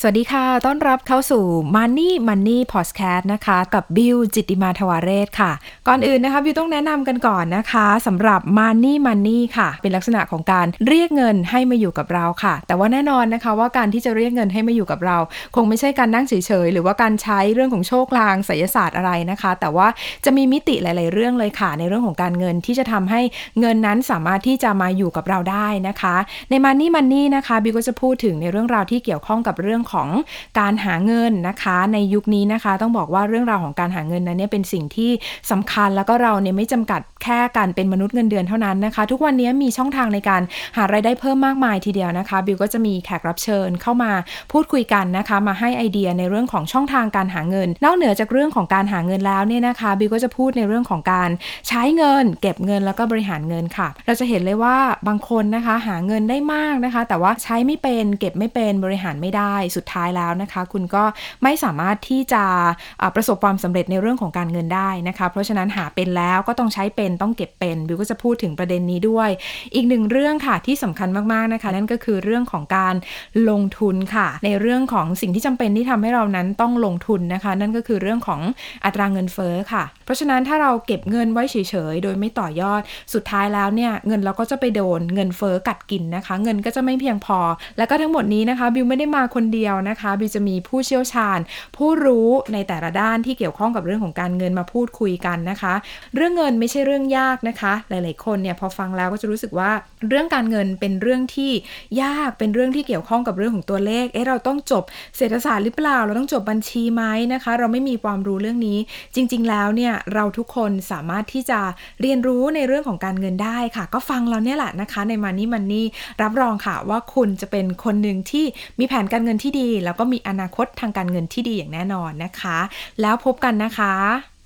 สวัสดีค่ะ ต้อนรับเข้าสู่ Money Money Podcast นะคะ กับบิวจิตติมาทวาเรศค่ะ ก่อนอื่นนะคะบิวต้องแนะนำกันก่อนนะคะสำหรับ Money Money ค่ะ เป็นลักษณะของการเรียกเงินให้มาอยู่กับเราค่ะ แต่ว่าแน่นอนนะคะว่าการที่จะเรียกเงินให้มาอยู่กับเรา คงไม่ใช่การนั่งเฉยๆ หรือว่าการใช้เรื่องของโชคลางไสยศาสตร์อะไรนะคะ แต่ว่าจะมีมิติหลาย ๆ เรื่องเลยค่ะ ในเรื่องของการเงินที่จะทำให้เงินนั้นสามารถที่จะมาอยู่กับเราได้นะคะ ใน Money Money นะคะบิวก็จะพูดถึงในเรื่องราวที่เกี่ยวข้องกับเรื่องของการหาเงินนะคะ ในยุคนี้นะคะ ต้องบอกว่าเรื่องราวของการหาเงินนั้นเนี่ยเป็นสิ่งที่สำคัญแล้วก็เราเนี่ยไม่จำกัดแค่การเป็นมนุษย์เงินเดือนเท่านั้นนะคะ ทุกวันนี้มีช่องทางในการหารายได้เพิ่มมากมายทีเดียวนะคะ บิวก็จะมีแขกรับเชิญเข้ามาพูดคุยกันนะคะ มาให้ไอเดียในเรื่องของช่องทางการหาเงิน นอกเหนือจากเรื่องของการหาเงินแล้วเนี่ยนะคะ บิวก็จะพูดในเรื่องของการใช้เงิน เก็บเงินแล้วก็บริหารเงินค่ะ เราจะเห็นเลยว่าบางคนนะคะหาเงินได้มากนะคะ แต่ว่าใช้ไม่เป็นเก็บไม่เป็นบริหารไม่ได้สุดท้ายแล้วนะคะ คุณก็ไม่สามารถที่จะประสบความสำเร็จในเรื่องของการเงินได้นะคะ เพราะฉะนั้นหาเป็นแล้วก็ต้องใช้เป็นต้องเก็บเป็นบิวก็จะพูดถึงประเด็นนี้ด้วย อีกหนึ่งเรื่องค่ะที่สำคัญมากๆนะคะ นั่นก็คือเรื่องของการลงทุนค่ะ ในเรื่องของสิ่งที่จำเป็นที่ทำให้เรานั้นต้องลงทุนนะคะ นั่นก็คือเรื่องของอัตราเงินเฟ้อค่ะ เพราะฉะนั้นถ้าเราเก็บเงินไว้เฉยๆโดยไม่ต่อยอดสุดท้ายแล้วเนี่ยเงินเราก็จะไปโดนเงินเฟ้อกัดกินนะคะ เงินก็จะไม่เพียงพอ แล้วก็ทั้งหมดนี้นะคะบิวไม่ได้มาคนเดียวนะคะบิวจะมีผู้เชี่ยวชาญ ผู้รู้ในแต่ละด้านที่เกี่ยวข้องกับเรื่องของการเงินมาพูดคุยกันนะคะ เรื่องเงินไม่ใช่เรื่องยากนะคะ หลาย ๆ คนเนี่ยพอฟังแล้วก็จะรู้สึกว่าเรื่องการเงินเป็นเรื่องที่ยากเป็นเรื่องที่เกี่ยวข้องกับเรื่องของตัวเลข เอ๊ะเราต้องจบเศรษฐศาสตร์หรือเปล่า เราต้องจบบัญชีไหมนะคะ เราไม่มีความรู้เรื่องนี้ จริง ๆ แล้วเนี่ยเราทุกคนสามารถที่จะเรียนรู้ในเรื่องของการเงินได้ค่ะ ก็ฟังเราเนี่ยแหละนะคะ ในมันนี่มันนี่รับรองค่ะว่าคุณจะเป็นคนหนึ่งที่มีแผนการเงินที่ดี แล้วก็มีอนาคตทางการเงินที่ดีอย่างแน่นอนนะคะ แล้วพบกันนะคะ